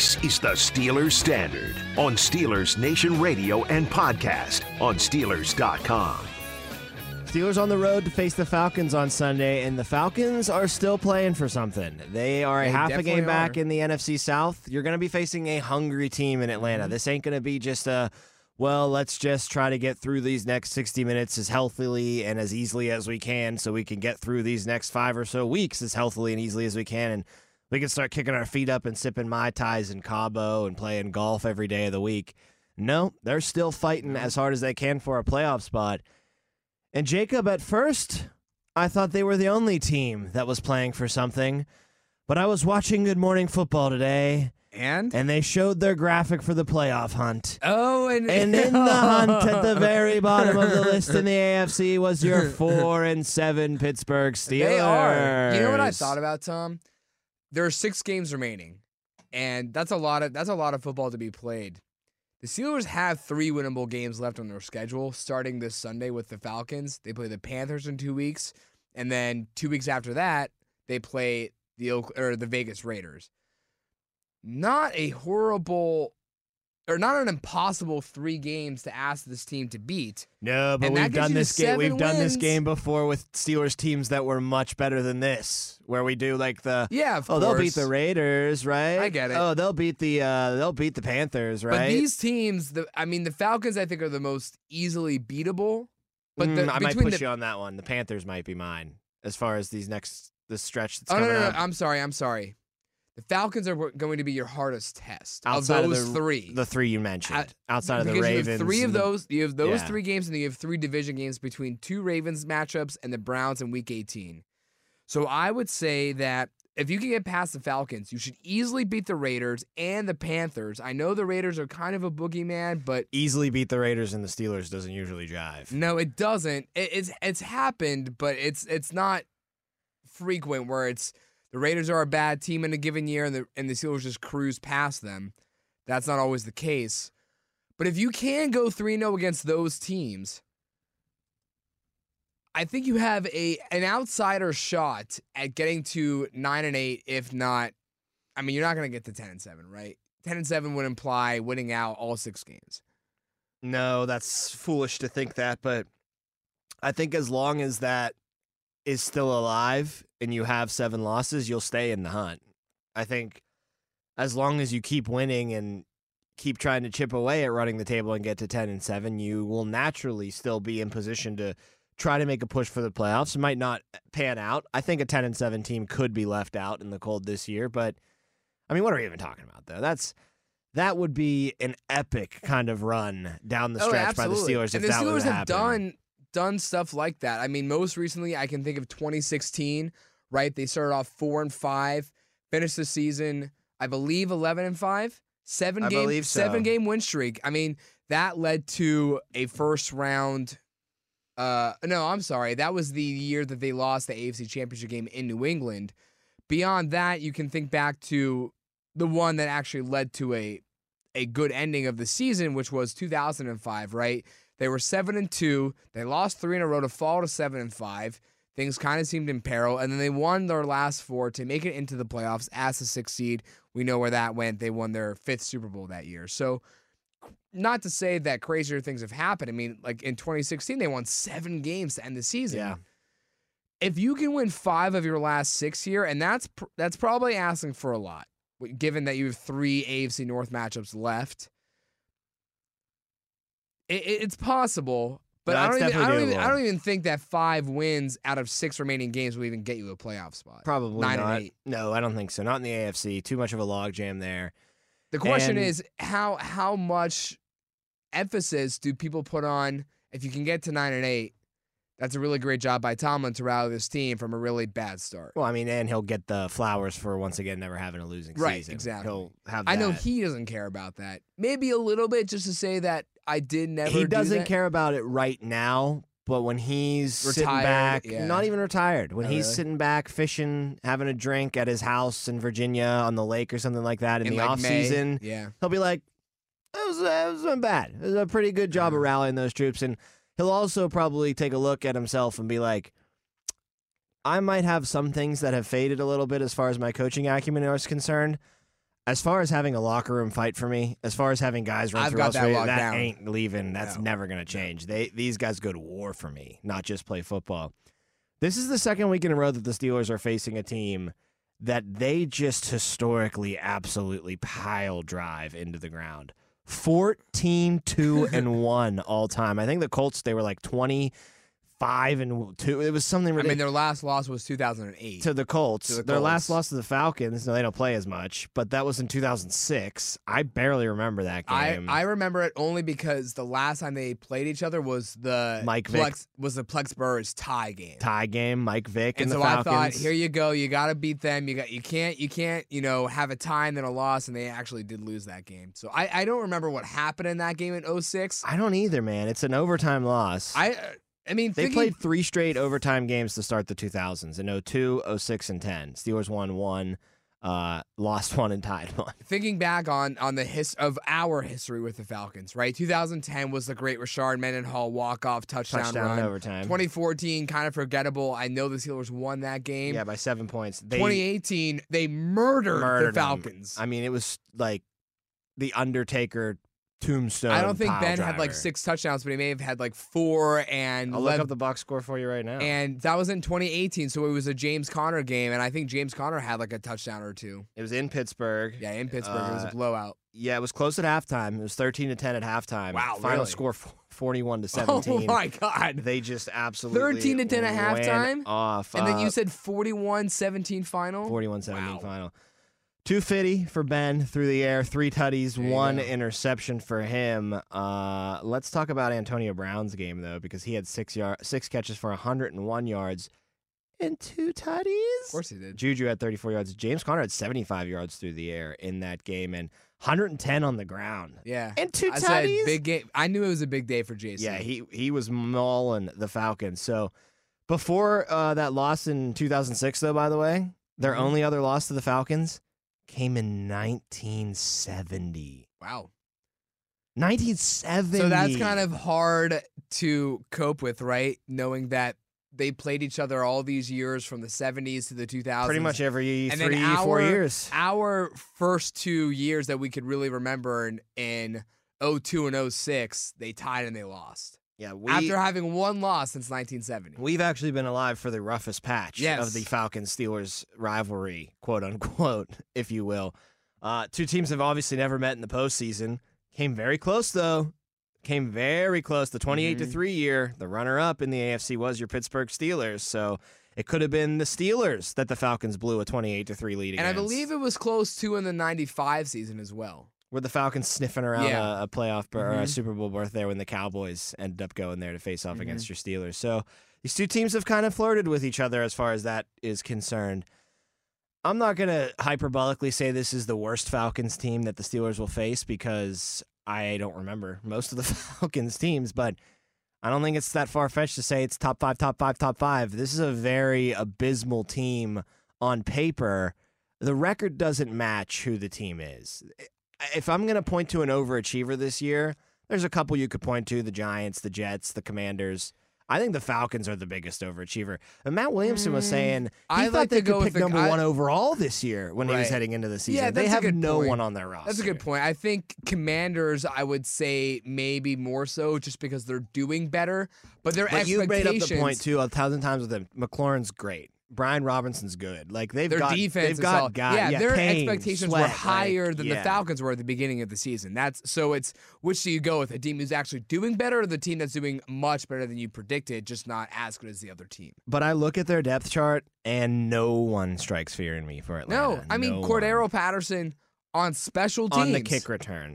This is the Steelers Standard on Steelers Nation Radio and podcast on Steelers.com. Steelers on the road to face the Falcons on Sunday, and the Falcons are still playing for something. They are a They half a definitely game back are. in the NFC South. You're going to be facing a hungry team in Atlanta. This ain't going to be just a, well, let's just try to get through these next 60 minutes as healthily and as easily as we can so we can get through these next five or so weeks as healthily and easily as we can. And we can start kicking our feet up and sipping Mai Tais in Cabo and playing golf every day of the week. No, they're still fighting as hard as they can for a playoff spot. And Jacob, at first, I thought they were the only team that was playing for something. But I was watching Good Morning Football today, And and they showed their graphic for the playoff hunt. oh, and And in the hunt at the very bottom of the list in the AFC was your four and seven Pittsburgh Steelers. They are. You know what I thought about, Tom? There are six games remaining, and that's a lot of that's a lot of football to be played. The Steelers have three winnable games left on their schedule, starting this Sunday with the Falcons. They play the Panthers in two weeks, and then two weeks after that, they play the or the Vegas Raiders. Not a horrible, or not an impossible three games to ask this team to beat. No, but And we've done this game. We've seven done this game before with Steelers teams that were much better than this, where we do like the Yeah, of oh they'll beat the Raiders, right? I get it. Oh, they'll beat the uh they'll beat the Panthers, right? But these teams, the I mean, the Falcons, I think, are the most easily beatable. But the, Mm, I might push the, you on that one. The Panthers might be mine as far as these next this stretch that's Oh no, no, no, up. I'm sorry, I'm sorry. The Falcons are going to be your hardest test Outside of of those the- three. the three you mentioned, outside of the Ravens. you have three of those. You have those Yeah. three games, and then you have three division games between two Ravens matchups and the Browns in Week 18. So I would say that if you can get past the Falcons, you should easily beat the Raiders and the Panthers. I know the Raiders are kind of a boogeyman, but easily beat the Raiders and the Steelers doesn't usually drive. No, it doesn't. It, it's it's happened, but it's it's not frequent where it's the Raiders are a bad team in a given year and the and the Steelers just cruise past them. That's not always the case. But if you can go 3-0 against those teams, I think you have a an outsider shot at getting to 9 and 8 if not I mean, you're not going to get to 10 and 7, right? 10 and 7 would imply winning out all 6 games. No, that's foolish to think that, but I think as long as that is still alive and you have seven losses, you'll stay in the hunt. I think as long as you keep winning and keep trying to chip away at running the table and get to 10 and 7, you will naturally still be in position to try to make a push for the playoffs. It might not uh, pan out. I think a 10 and 7 team could be left out in the cold this year, but I mean, what are we even talking about though? That's that would be an epic kind of run down the oh, stretch by the. Steelers if and the that Steelers have happening. done done stuff like that. I mean, most recently, I can think of 2016. Right, they started off four and five, finished the season, I believe, 11 and five, seven I game, so. seven game win streak. I mean, that led to a first round. Uh, no, I'm sorry, that was the year that they lost the AFC Championship game in New England. Beyond that, you can think back to the one that actually led to a a good ending of the season, which was 2005. Right, they were seven and two. They lost three in a row to fall to seven and five. Things kind of seemed in peril, and then they won their last four to make it into the playoffs as a six seed. We know where that went. They won their fifth Super Bowl that year. So, not to say that crazier things have happened. I mean, like in 2016, they won seven games to end the season. Yeah. If you can win five of your last six here, and that's pr- that's probably asking for a lot, given that you have three AFC North matchups left. It- it's possible, but No, I don't even, I don't even I don't even think that five wins out of six remaining games will even get you a playoff spot. Probably nine not. and eight. No, I don't think so. Not in the AFC. Too much of a logjam there. The question And- is how how much emphasis do people put on if you can get to nine and eight? That's a really great job by Tomlin to rally this team from a really bad start. Well, I mean, and he'll get the flowers for once again never having a losing Right, season. exactly. He'll have. I know he doesn't care about that. Maybe a little bit just to say that I did never. he do doesn't that. care about it right now. But when he's sitting back, yeah. not even retired, when Oh, he's really? sitting back fishing, having a drink at his house in Virginia on the lake or something like that in, in the like off May. season, Yeah, he'll be like, "That was that wasn't bad. It was a pretty good job of uh-huh. rallying those troops." And he'll also probably take a look at himself and be like, "I might have some things that have faded a little bit as far as my coaching acumen is concerned." As far as having a locker room fight for me, as far as having guys run I've through got that locked that down. ain't leaving. That's No. never going to change. They these guys go to war for me, not just play football. This is the second week in a row that the Steelers are facing a team that they just historically absolutely pile drive into the ground. 14 2 and 1 all time. I think the Colts they were like 25 and 2. It was something I mean, their last loss was 2008. to the Colts. To the Their last loss to the Falcons, no, they don't play as much, but that was in 2006. I barely remember that game. I remember it only because the last time they played each other was the Mike Vick. Plax, was the Plax Burress tie game. tie game, Mike Vick and, and the so I thought, here you go. You got to beat them. You got you can't you can't you know have a tie and then a loss, and they actually did lose that game. So I, I don't remember what happened in that game in 06. I don't either, man. It's an overtime loss. I I mean they thinking, played three straight overtime games to start the 2000s in 02, 06, and 10. Steelers won one, uh, lost one, and tied one. thinking back on on the his of our history with the Falcons. Right, 2010 was the great Rashard Mendenhall walk off touchdown, Touchdown run. overtime. 2014 kind of forgettable. I know the Steelers won that game. yeah, by seven points. They 2018 they murdered, murdered the. Falcons. I mean, it was like the Undertaker tombstone. I don't think pile Ben had like six touchdowns, but he may have had like four and I'll led- look up the box score for you right now. and that was in 2018, so it was a James Conner game, and I think James Conner had like a touchdown or two. it was in Pittsburgh. Yeah, in Pittsburgh, it was a Uh, blowout. Yeah, it was close at halftime. It was 13 to 10 at halftime. Wow, Final really? score 41 to 17. Oh my god! They just absolutely 13 to 10 at halftime? Off. And then uh, you said 41-17 final. 41 17 Wow. final. 250 for Ben through the air, three tutties, There one interception for him. Uh, let's talk about Antonio Brown's game though, because he had six yard, six catches for 101 yards and two tutties. Of course he did. Juju had 34 yards. James Conner had 75 yards through the air in that game and 110 on the ground. Yeah. And two I said big game. I knew it was a big day for Jason. Yeah, he he was mauling the Falcons. So before uh, that loss in 2006, though, by the way, their Mhm. only other loss to the Falcons came in 1970. wow. 1970. So that's kind of hard to cope with, right? Knowing that they played each other all these years from the 70s to the 2000s. pretty much every And three, four years. our first two years that we could really remember in, in 02 and 06, they tied and they lost. Yeah, we After having one loss since 1970. we've actually been alive for the roughest patch Yes. of the Falcons Steelers rivalry, quote unquote, if you will. Uh, two teams have obviously never met in the postseason. Came very close though. Came very close. The twenty-eight to Mhm. three year, the runner-up in the AFC was your Pittsburgh Steelers. So it could have been the Steelers that the Falcons blew a twenty-eight to three lead and I believe it was close to in the 95 season as well. Were the Falcons sniffing around Yeah. a, a playoff ber- or a Mhm. Super Bowl berth there when the Cowboys ended up going there to face off Mhm. against your Steelers. So these two teams have kind of flirted with each other as far as that is concerned. I'm not going to hyperbolically say this is the worst Falcons team that the Steelers will face because I don't remember most of the Falcons teams, but I don't think it's that far fetched to say it's top five, top five, top five. This is a very abysmal team on paper. The record doesn't match who the team is if I'm going to point to an overachiever this year, there's a couple you could point to the Giants, the Jets, the Commanders. I think the Falcons are the biggest overachiever. And Matt Williamson was Mm, saying he I thought like they to go could with pick the- number I- one overall this year when he was heading into the season. Yeah, they that's a have good no point. one on their roster. That's a good point. I think Commanders, I would say maybe more so just because they're doing better, but their But you made up the point too a thousand times with them. McLaurin's great. Brian Robinson's good. Like they've Their got defense they've is got solid. guys. yeah, their Payne, expectations Sweat, were like, higher than the. Falcons were at the beginning of the season. That's so it's which do you go with? A team who's actually doing better or the team that's doing much better than you predicted, just not as good as the other team? But I look at their depth chart and no one strikes fear in me for Atlanta. No, I mean No Cordarrelle one. Patterson on special teams. on the kick return.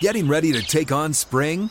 Getting ready to take on spring?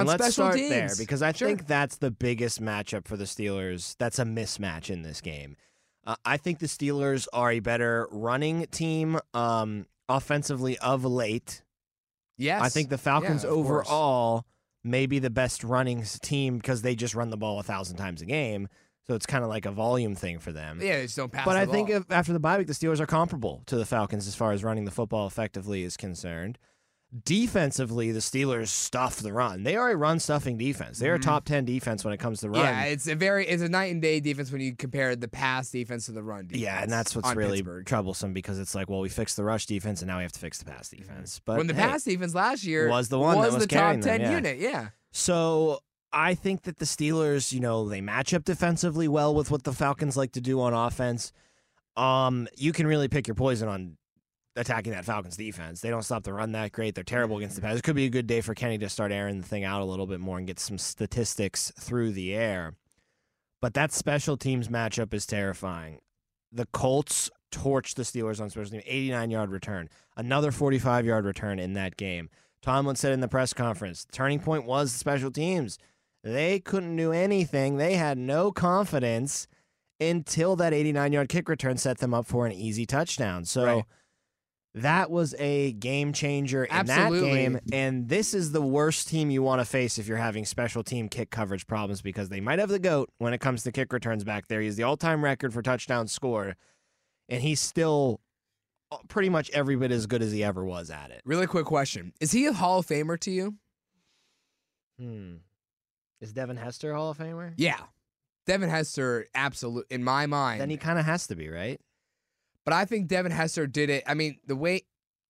And let's special start teams. there because I Sure. think that's the biggest matchup for the Steelers. That's a mismatch in this game. Uh, I think the Steelers are a better running team um, offensively of late. Yes. I think the Falcons Yeah, overall may be the best running team because they just run the ball a thousand times a game. So it's kind of like a volume thing for them. Yeah, they just don't pass. But I think if, after the bye week, the Steelers are comparable to the Falcons as far as running the football effectively is concerned. Defensively, the Steelers stuff the run. They are a run stuffing defense. They're a top ten defense when it comes to run. Mm-hmm. yeah, it's a very it's a night and day defense when you compare the pass defense to the run defense. Yeah, and that's what's really Pittsburgh. troublesome because it's like, well, we fixed the rush defense and now we have to fix the pass defense. But when the hey, pass defense last year was the one that was was the top carrying them, ten yeah. unit. Yeah, So I think that the Steelers, you know, they match up defensively well with what the Falcons like to do on offense. Um, you can really pick your poison on attacking that Falcons defense. They don't stop the run that great. They're terrible against the mm-hmm. pass. It could be a good day for Kenny to start airing the thing out a little bit more and get some statistics through the air. But that special teams matchup is terrifying. The Colts torched the Steelers on special teams, 89 yard return, another 45 yard return in that game. Tomlin said in the press conference, the turning point was the special teams. They couldn't do anything. They had no confidence until that 89 yard kick return set them up for an easy touchdown. So Right. That was a game changer in Absolutely. that game. And this is the worst team you want to face if you're having special team kick coverage problems because they might have the GOAT when it comes to kick returns back there. He's the all time record for touchdown score, and he's still uh, pretty much every bit as good as he ever was at it. really quick question: Is he a Hall of Famer to you? Hmm. Is Devin Hester a Hall of Famer? Yeah, Devin Hester, absolute in my mind. Then he kind of has to be, right? But I think Devin Hester did it. I mean, the way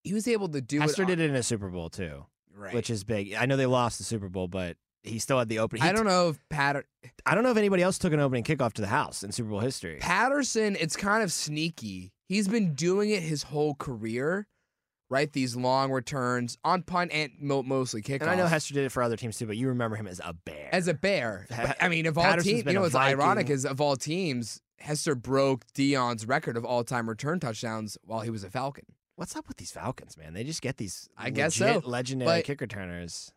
he was able to do Hester it, Hester did it in a Super Bowl too, right. which is big. I know they lost the Super Bowl, but he still had the opening. I don't know if Pat I don't know if anybody else took an opening kickoff to the house in Super Bowl history. Patterson. It's kind of sneaky. He's been doing it his whole career, right? These long returns on punt and mo- mostly kickoff. And I know Hester did it for other teams too, but you remember him as a bear. as a bear. But, I mean, of all Patterson's teams, you know what's ironic is of all teams, Hester broke Deion's record of all-time return touchdowns while he was a Falcon. What's up with these Falcons, man? They just get these I guess so, legendary but- kick returners.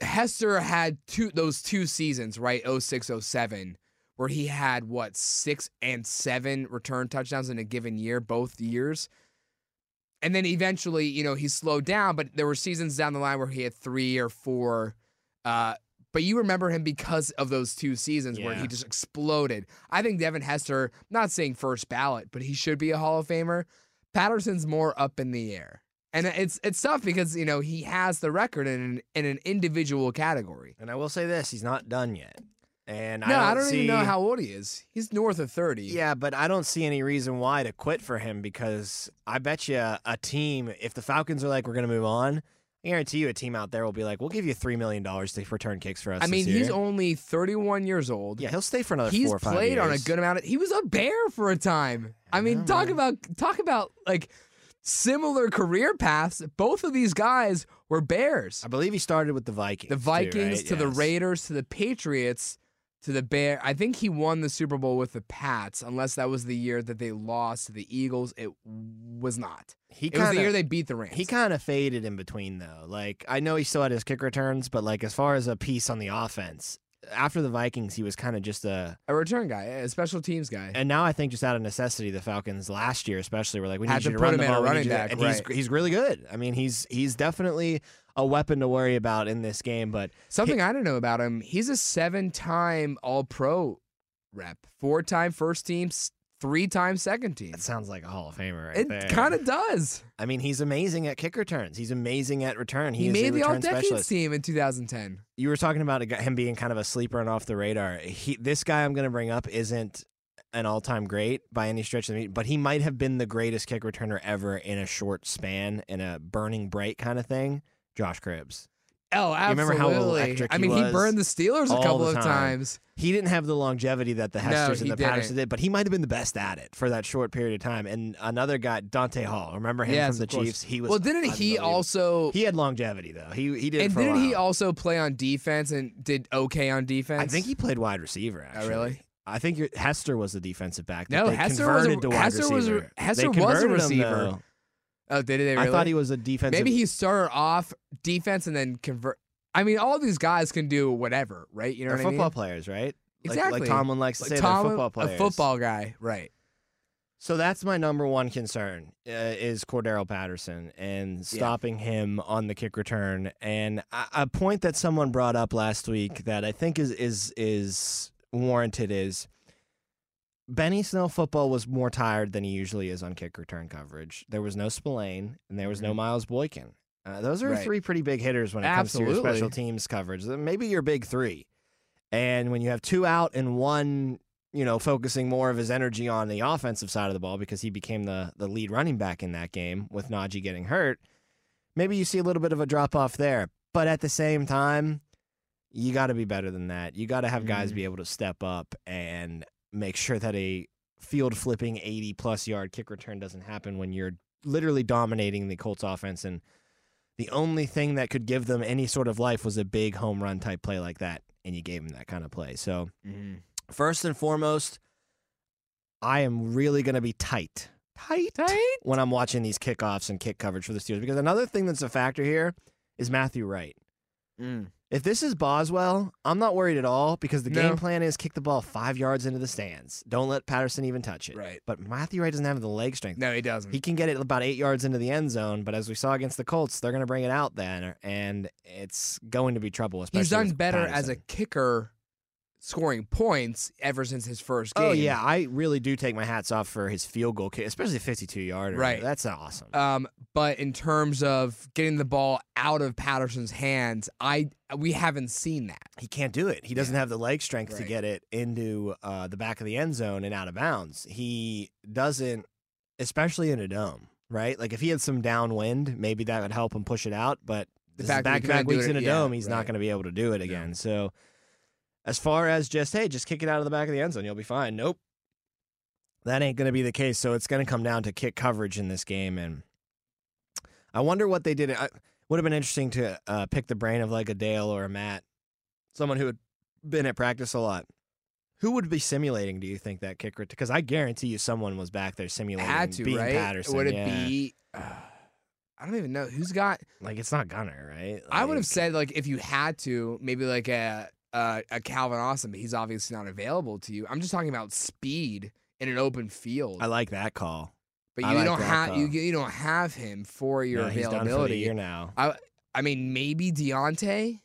Hester had two those two seasons, right? 06, 07, where he had what six and seven return touchdowns in a given year, both years. And then eventually, you know, he slowed down, but there were seasons down the line where he had three or four. Uh, but you remember him because of those two seasons where he just exploded. I think Devin Hester, not saying first ballot, but he should be a Hall of Famer. Patterson's more up in the air. And it's it's tough because, you know, he has the record in an, in an individual category. And I will say this: he's not done yet. And No, I don't, I don't see, even know how old he is. He's north of 30. Yeah, but I don't see any reason why to quit for him because I bet you a team, if the Falcons are like, we're going to move on, I guarantee you a team out there will be like, we'll give you $3 million to return kicks for us. I mean, year." he's only 31 years old. Yeah, he'll stay for another He's four or five played on a years. good amount of he was a bear for a time. I mean, know, talk man. about talk about like similar career paths. Both of these guys were bears. I believe he started with the Vikings. The too, Vikings right? to the Raiders to the Patriots to the Bear. I think he won the Super Bowl with the Pats, unless that was the year that they lost to the Eagles. It was not. He It was the kinda- year they beat the Rams. He kind of faded in between though. Like I know he still had his kick returns, but like as far as a piece on the offense, after the Vikings, he was kind of just a. a return guy, a special teams guy. And now I think just out of necessity, the Falcons last year especially were like, we need Had you to to put run him the in ball, running back, and he's he's really good. I mean, he's he's definitely a weapon to worry about in this game. But Something I don't know about him, he's a seven time All Pro rep, four time first team, three time second team. that sounds like a Hall of Famer right It kind of does. I mean, he's amazing at kick returns. He's amazing at return. He, He, made the All return Decades specialist. team in 2010. you were talking about him being kind of a sleeper and off the radar. He, this guy I'm going to bring up isn't an all-time great by any stretch of the mean, but he might have been the greatest kick returner ever in a short span, in a burning bright kind of thing. Josh Cribbs. Oh, You remember absolutely. how electric I he mean, he was burned the Steelers a couple of time. times. He didn't have the longevity that the No, Hesters he and the Patterson didn't. did, but he might have been the best at it for that short period of time. And another guy, Dante Hall, remember him Yes, from the. Chiefs? He was Well, didn't he also? He had longevity though. He he did And didn't he also play on defense and did okay on defense? I think he played wide receiver. Oh, actually. Oh, really? I think Hester was the defensive back. that No, they Hester was a- converted to wide Hester was a- receiver. Hester was a him, receiver. though. Oh, did they really? I thought he was a defensive. Maybe he started off defense and then convert. I mean, all these guys can do whatever, right? You know they're what I football mean? players, right? Exactly. Like, Tomlin likes to Like say, they're football players. a football guy, right? So that's my number one concern uh, is Cordarrelle Patterson and stopping him on the kick return. And a, a point that someone brought up last week that I think is is is warranted is Benny Snell football was more tired than he usually is on kick return coverage. There was no Spillane and there was no Miles Boykin. Uh, those are Mm-hmm. Right. three pretty big hitters when it comes to your special teams coverage. Maybe your big three. And when you have two out and one, you know, focusing more of his energy on the offensive side of the ball because he became the the lead running back in that game with Najee getting hurt, maybe you see a little bit of a drop off there. But at the same time, you got to be better than that. You got to have guys Mhm. be able to step up and make sure that a field flipping 80 plus yard kick return doesn't happen when you're literally dominating the Colts offense and the only thing that could give them any sort of life was a big home run type play like that and you gave them that kind of play. So, mm-hmm. first and foremost, I am really going to be tight. Tight. Tight. When I'm watching these kickoffs and kick coverage for the Steelers because another thing that's a factor here is Matthew Wright. Mm. If this is Boswell, I'm not worried at all because the No. game plan is kick the ball five yards into the stands. Don't let Patterson even touch it. Right. But Matthew Wright doesn't have the leg strength. No, he doesn't. He can get it about eight yards into the end zone, but as we saw against the Colts, they're going to bring it out then, and it's going to be trouble. Especially He's done better as a kicker scoring points ever since his first game. Oh yeah, I really do take my hats off for his field goal kick, especially a 52 yarder. Right. that's awesome. Um, but in terms of getting the ball out of Patterson's hands, I we haven't seen that. he can't do it. He doesn't have the leg strength to get it into uh, the back of the end zone and out of bounds. He doesn't, especially in a dome, right? Like if he had some downwind, maybe that would help him push it out. But The fact that back to back weeks in a yeah, dome, he's not going to be able to do it again. So, as far as just hey, just kick it out of the back of the end zone, you'll be fine. Nope, that ain't going to be the case. So it's going to come down to kick coverage in this game, and I wonder what they did. It would have been interesting to uh, pick the brain of like a Dale or a Matt, someone who had been at practice a lot. Who would be simulating? Do you think that kicker? Because I guarantee you, someone was back there simulating Had to, right? Patterson. Would it yeah. be? Uh, I don't even know who's got. like it's not Gunner, right? I would have said like if you had to, maybe like a a, a Calvin Austin, but he's obviously not available to you. I'm just talking about speed in an open field. I like that call. but you like don't have you you don't have him for your No, he's done for the year now. I I mean, maybe Deontay,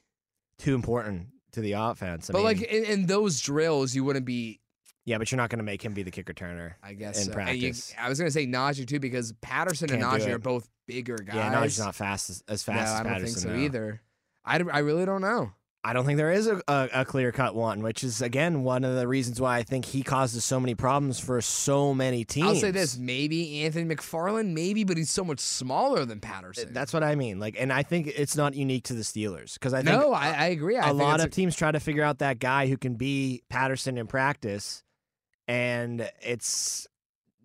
Too important to the offense. I but mean, like in, in those drills, you wouldn't be. yeah, but you're not going to make him be the kicker turner. I guess In so. And you- practice. I was gonna say Najee too because Patterson and Can't do Najee are both bigger guys. Yeah, Najee's not fast as, as fast no, as I don't Patterson. think so either. I really don't know. I don't think there is a, a, a clear cut one, which is again one of the reasons why I think he causes so many problems for so many teams. I'll say this: maybe Anthony McFarland, maybe, but he's so much smaller than Patterson. That's what I mean. Like, and I think it's not unique to the Steelers because I think no, I, I agree. I a think a lot of teams try to figure out that guy who can be Patterson in practice, and it's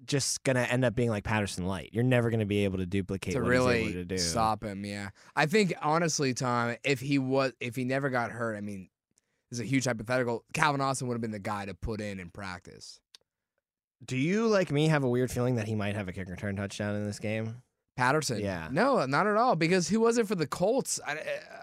just gonna end up being like Patterson light. You're never gonna be able to duplicate to what he's able really to do. stop him. Yeah, I think honestly, Tom, if he was, if he never got hurt, I mean, this is a huge hypothetical. Calvin Austin would have been the guy to put in in practice. Do you like me have a weird feeling that he might have a kick return touchdown in this game? Patterson, Yeah. no, not at all. Because who was it for the Colts? I,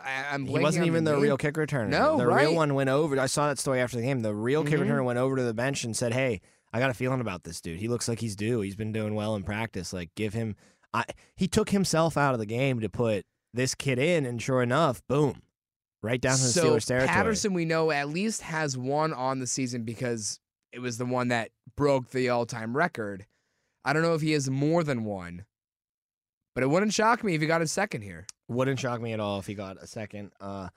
I, I'm He wasn't even the, name. real kick returner. No, the right. real one went over. I saw that story after the game. The real kick Mhm. returner went over to the bench and said, "Hey, I got a feeling about this dude. He looks like he's due. He's been doing well in practice. Like, give him." I he took himself out of the game to put this kid in, and sure enough, boom, right down to the so Steelers territory. Patterson, we know at least has one on the season because it was the one that broke the all-time record. I don't know if he has more than one, but it wouldn't shock me if he got a second here. Wouldn't shock me at all if he got a second. Uh,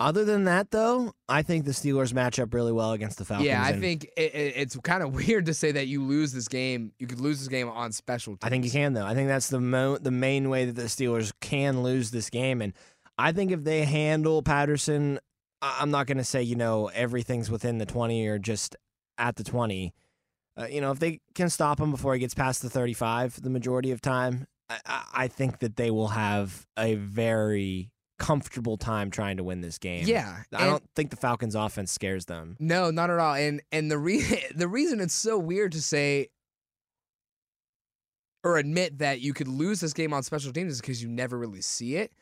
other than that, though, I think the Steelers match up really well against the Falcons. yeah, I and think it, it, it's kind of weird to say that you lose this game. You could lose this game on special teams. I think you can though. I think that's the mo- the main way that the Steelers can lose this game, and I think if they handle Patterson, I- I'm not going to say you know everything's within the 20 or just at the 20. Uh, you know, if they can stop him before he gets past the 35, the majority of time, I I think that they will have a very comfortable time trying to win this game. Yeah, I don't think the Falcons' offense scares them. No, not at all. And and the re- the reason it's so weird to say or admit that you could lose this game on special teams is because you never really see it.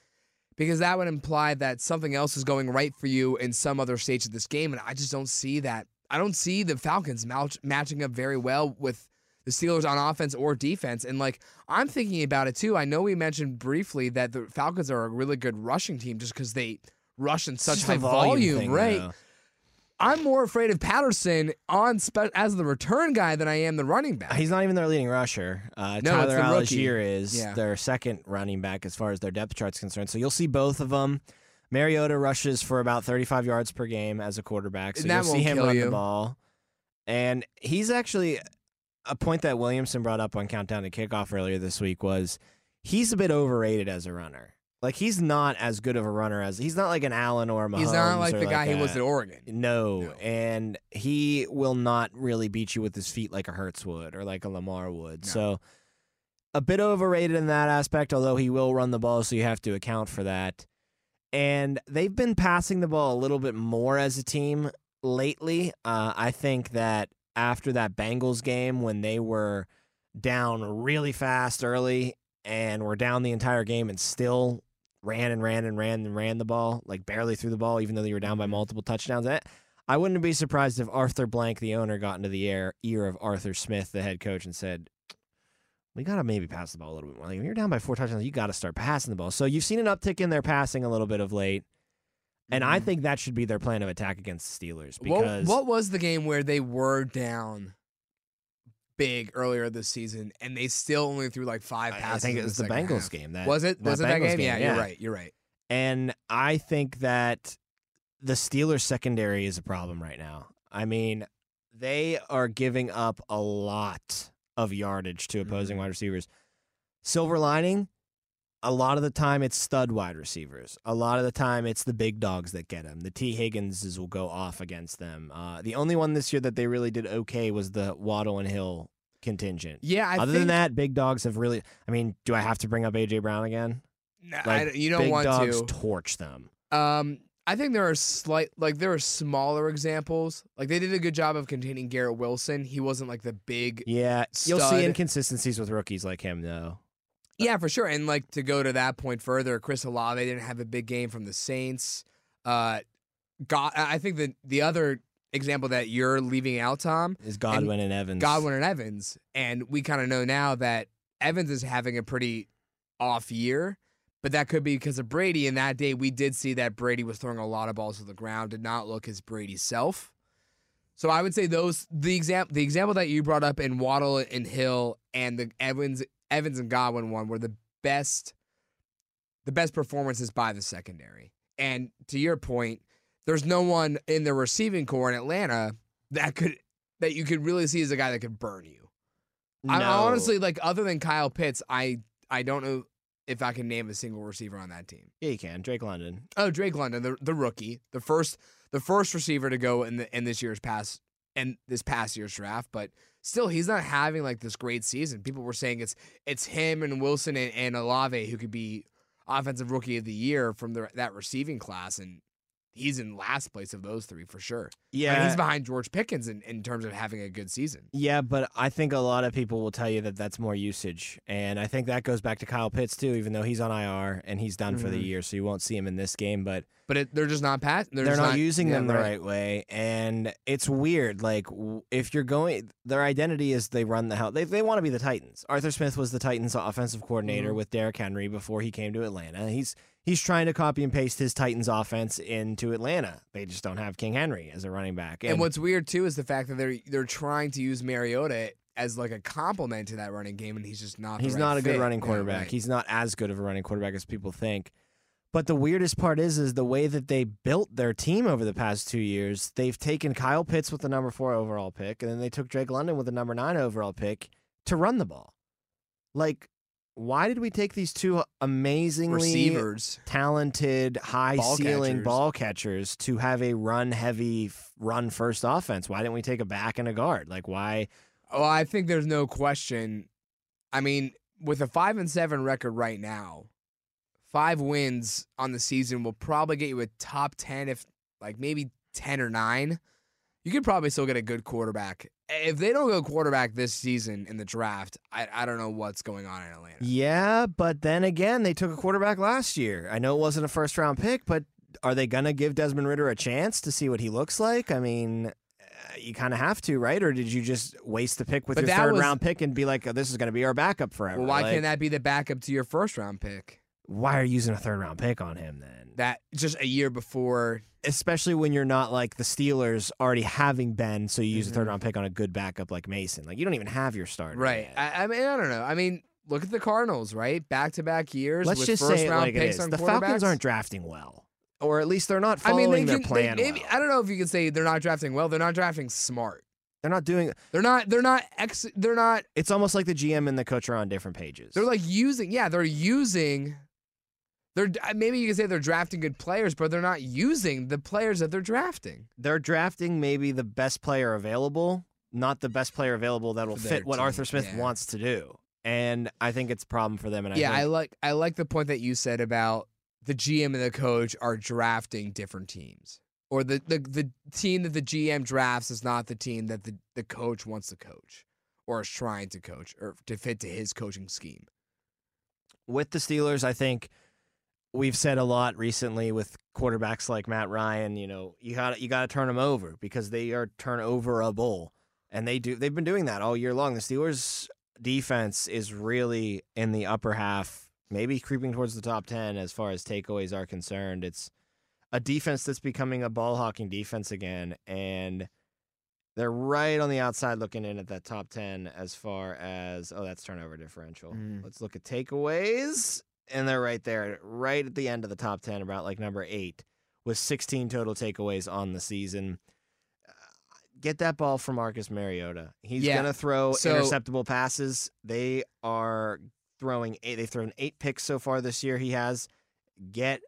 Because that would imply that something else is going right for you in some other stage of this game, and I just don't see that. I don't see the Falcons match, matching up very well with the Steelers on offense or defense. And like I'm thinking about it too. I know we mentioned briefly that the Falcons are a really good rushing team just because they rush in such high volume, thing, right? though. I'm more afraid of Patterson on spe- as the return guy than I am the running back. He's not even their leading rusher. Uh, No, Tyler it's the rookie. Allgeier is Yeah. their second running back as far as their depth chart's concerned. So you'll see both of them. Mariota rushes for about 35 yards per game as a quarterback, so And you'll see him run you. the ball. And he's actually a point that Williamson brought up on Countdown to Kickoff earlier this week was he's a bit overrated as a runner. Like he's not as good of a runner as he's not like an Allen or a Mahomes. He's not like the guy he was at Oregon. no, No. and he will not really beat you with his feet like a Hurts would or like a Lamar would. No. So a bit overrated in that aspect, although he will run the ball, so you have to account for that. And they've been passing the ball a little bit more as a team lately. Uh, I think that after that Bengals game, when they were down really fast early and were down the entire game and still ran and ran and ran and ran the ball, like barely threw the ball, even though they were down by mm-hmm. multiple touchdowns. I- I wouldn't be surprised if Arthur Blank, the owner, got into the air, ear of Arthur Smith, the head coach, and said, we got to maybe pass the ball a little bit more. Like, when you're down by four touchdowns, you got to start passing the ball. So you've seen an uptick in their passing a little bit of late. And I Mhm. think that should be their plan of attack against the Steelers What, because what was the game where they were down big earlier this season and they still only threw like five passes? I think it was the the Bengals half? game. That, Was it? Was it that Bengals game? Yeah, you're right. You're right. And I think that the Steelers secondary is a problem right now. I mean, they are giving up a lot of yardage to opposing Mhm. wide receivers. Silver lining, a lot of the time it's stud wide receivers. A lot of the time it's the big dogs that get them. The Tee Higginses will go off against them. Uh, the only one this year that they really did okay was the Waddle and Hill contingent. Yeah, I Other think, than that, big dogs have really. I mean, do I have to bring up AJ Brown again? I Like, don't- you don't big want dogs to. torch them. Um, I think there are slight, like there are smaller examples. Like they did a good job of containing Garrett Wilson. He wasn't like the big, Yeah, you'll see inconsistencies with rookies like him, though. Yeah, for sure. And like to go to that point further, Chris Olave didn't have a big game from the Saints. Uh, God, I think the the other example that you're leaving out, Tom, Is Godwin and, Evans? Godwin and Evans, and we kind of know now that Evans is having a pretty off year, but that could be because of Brady. And that day, we did see that Brady was throwing a lot of balls to the ground, did not look his Brady self. So I would say those the example the example that you brought up in Waddle and Hill and the Evans Evans and Godwin one were the best the best performances by the secondary. And to your point, there's no one in the receiving corps in Atlanta that could that you could really see as a guy that could burn you. I No. honestly like other than Kyle Pitts, I I don't know if I can name a single receiver on that team. yeah, you can. Drake London. Oh, Drake London, the the rookie, the first the first receiver to go in the in this year's pass and this past year's draft, but still he's not having like this great season. People were saying it's it's him and Wilson and, and Olave who could be offensive rookie of the year from the, that receiving class, and he's in last place of those three for sure. I mean, Yeah, he's behind George Pickens in, in terms of having a good season. yeah, but I think a lot of people will tell you that that's more usage, and I think that goes back to Kyle Pitts too. Even though he's on IR and he's done for the Mhm. year, so you won't see him in this game. But But it, they're just not pass. They're, they're, just not, using them the right. way, and it's weird. Like if you're going, their identity is they run the hell. They they want to be the Titans. Arthur Smith was the Titans' offensive coordinator Mhm. with Derrick Henry before he came to Atlanta. He's he's trying to copy and paste his Titans offense into Atlanta. They just don't have King Henry as a running back. And what's weird too is the fact that they're they're trying to use Mariota as like a complement to that running game, and he's just not. He's right not a good fit. running Yeah, quarterback. right. He's not as good of a running quarterback as people think. But the weirdest part is, is the way that they built their team over the past two years. They've taken Kyle Pitts with the number four overall pick, and then they took Drake London with the number nine overall pick to run the ball. Like, why did we take these two amazingly receivers. talented, high Ball ceiling catchers. ball catchers to have a run heavy, run first offense? Why didn't we take a back and a guard? Like, why? Oh, I think there's no question. I mean, with a five and seven record right now, five wins on the season will probably get you a top ten, if like maybe ten or nine. You could probably still get a good quarterback. If they don't go quarterback this season in the draft, I, I don't know what's going on in Atlanta. Yeah, but then again, they took a quarterback last year. I know it wasn't a first round pick, but are they going to give Desmond Ridder a chance to see what he looks like? I mean, uh, you kind of have to, right? Or did you just waste the pick with But your third was- round pick and be like, oh, this is going to be our backup forever? Well, why Like, can't that be the backup to your first round pick? Why are you using a third round pick on him then? That just a year before. Especially when you're not like the Steelers already having Ben, so you use a Mhm. third round pick on a good backup like Mason. Like you don't even have your starter. Right. I, I mean, I don't know. I mean, look at the Cardinals, right? Back to back years. Let's with just first say like it is. The Falcons aren't drafting well, or at least they're not I following mean, they their can, plan. They, maybe well. I don't know if you can say they're not drafting well. They're not drafting smart. They're not doing. They're not. They're not. Ex, they're not. It's almost like the GM and the coach are on different pages. They're like using. Yeah, they're using. They're maybe you can say they're drafting good players, but they're not using the players that they're drafting. they're drafting maybe the best player available, not the best player available that will For their fit what Arthur Smith yeah. wants to do. And I think it's a problem for them. And yeah, I I like. I like the point that you said about the GM and the coach are drafting different teams, or the the the team that the GM drafts is not the team that the the coach wants to coach, or is trying to coach, or to fit to his coaching scheme. with the Steelers, I think we've said a lot recently with quarterbacks like Matt Ryan. You know, you got you got to turn them over because they are turnoverable, and they do. They've been doing that all year long. The Steelers' defense is really in the upper half, maybe creeping towards the top ten as far as takeaways are concerned. It's a defense that's becoming a ball hawking defense again, and they're right on the outside looking in at that top 10 as far as oh that's turnover differential Mm. let's look at takeaways and they're right there right at the end of the top 10 about like number 8 with 16 total takeaways on the season. Uh, get that ball from Marcus Mariota. He's Yeah. going to throw So- interceptable passes. They are throwing eight they've thrown 8 picks so far this year. He has. Get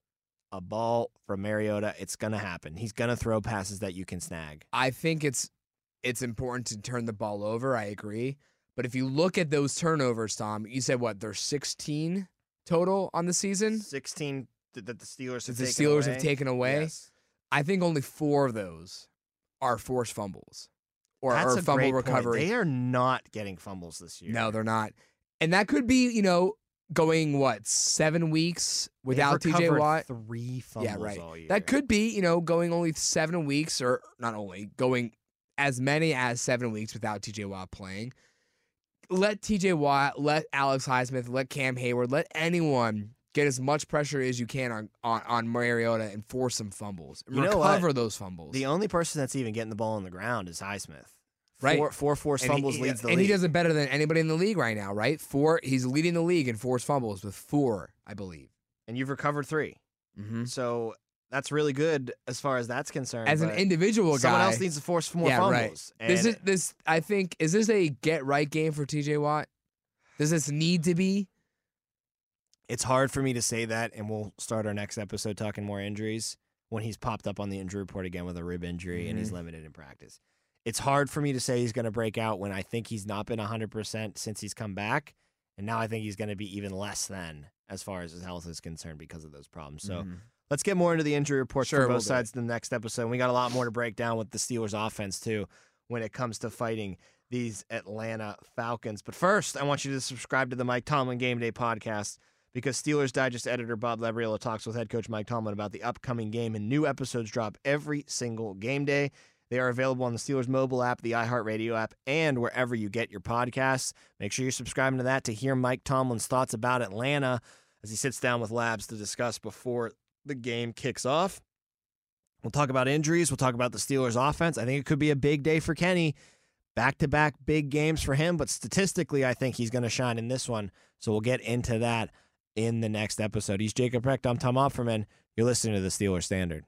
a ball from Mariota. It's going to happen. He's going to throw passes that you can snag. I think it's it's important to turn the ball over. I agree, but if you look at those turnovers, Tom, you said what? There's 16 total on the season. 16 that the Steelers have the taken Steelers away. have taken away. Yes. I think only four of those are forced fumbles or, That's or a fumble great point. recovery. They are not getting fumbles this year. No, they're not. And that could be, you know, going what seven weeks without TJ Watt. Three fumbles Yeah, right. all year. That could be, you know, going only seven weeks, or not only going as many as seven weeks without TJ Watt playing. Let TJ Watt, let Alex Highsmith, let Cam Hayward, let anyone get as much pressure as you can on on, on Mariota and force some fumbles. You recover those fumbles. The only person that's even getting the ball on the ground is Highsmith. Right. Four, four forced fumbles he- leads the and league. And he does it better than anybody in the league right now, right? Four, he's leading the league in forced fumbles with four, I believe. and you've recovered 3 Mm-hmm. So that's really good as far as that's concerned. As an individual someone guy, else needs to force more yeah, right. fumbles. This is this. I think is this a get right game for TJ Watt? Does this need to be? it's hard for me to say that, and we'll start our next episode talking more injuries when he's popped up on the injury report again with a rib injury and he's Mm-hmm. limited in practice. It's hard for me to say he's going to break out when I think he's not been 100% since he's come back. And now I think he's going to be even less than as far as his health is concerned because of those problems. So Mhm. Let's get more into the injury reports Sure, for we'll both sides in the next episode. And we got a lot more to break down with the Steelers offense, too, when it comes to fighting these Atlanta Falcons. But first, I want you to subscribe to the Mike Tomlin Game Day podcast because Steelers Digest editor Bob Labriola talks with head coach Mike Tomlin about the upcoming game, and new episodes drop every single game day. They are available on the Steelers mobile app, the iHeartRadio app, and wherever you get your podcasts. Make sure you're subscribing to that to hear Mike Tomlin's thoughts about Atlanta as he sits down with Labs to discuss before the game kicks off. We'll talk about injuries. We'll talk about the Steelers' offense. I think it could be a big day for Kenny. Back to back big games for him, but statistically, I think he's going to shine in this one. So we'll get into that in the next episode. He's Jacob Recht. I'm Tom Opferman. You're listening to the Steelers Standard.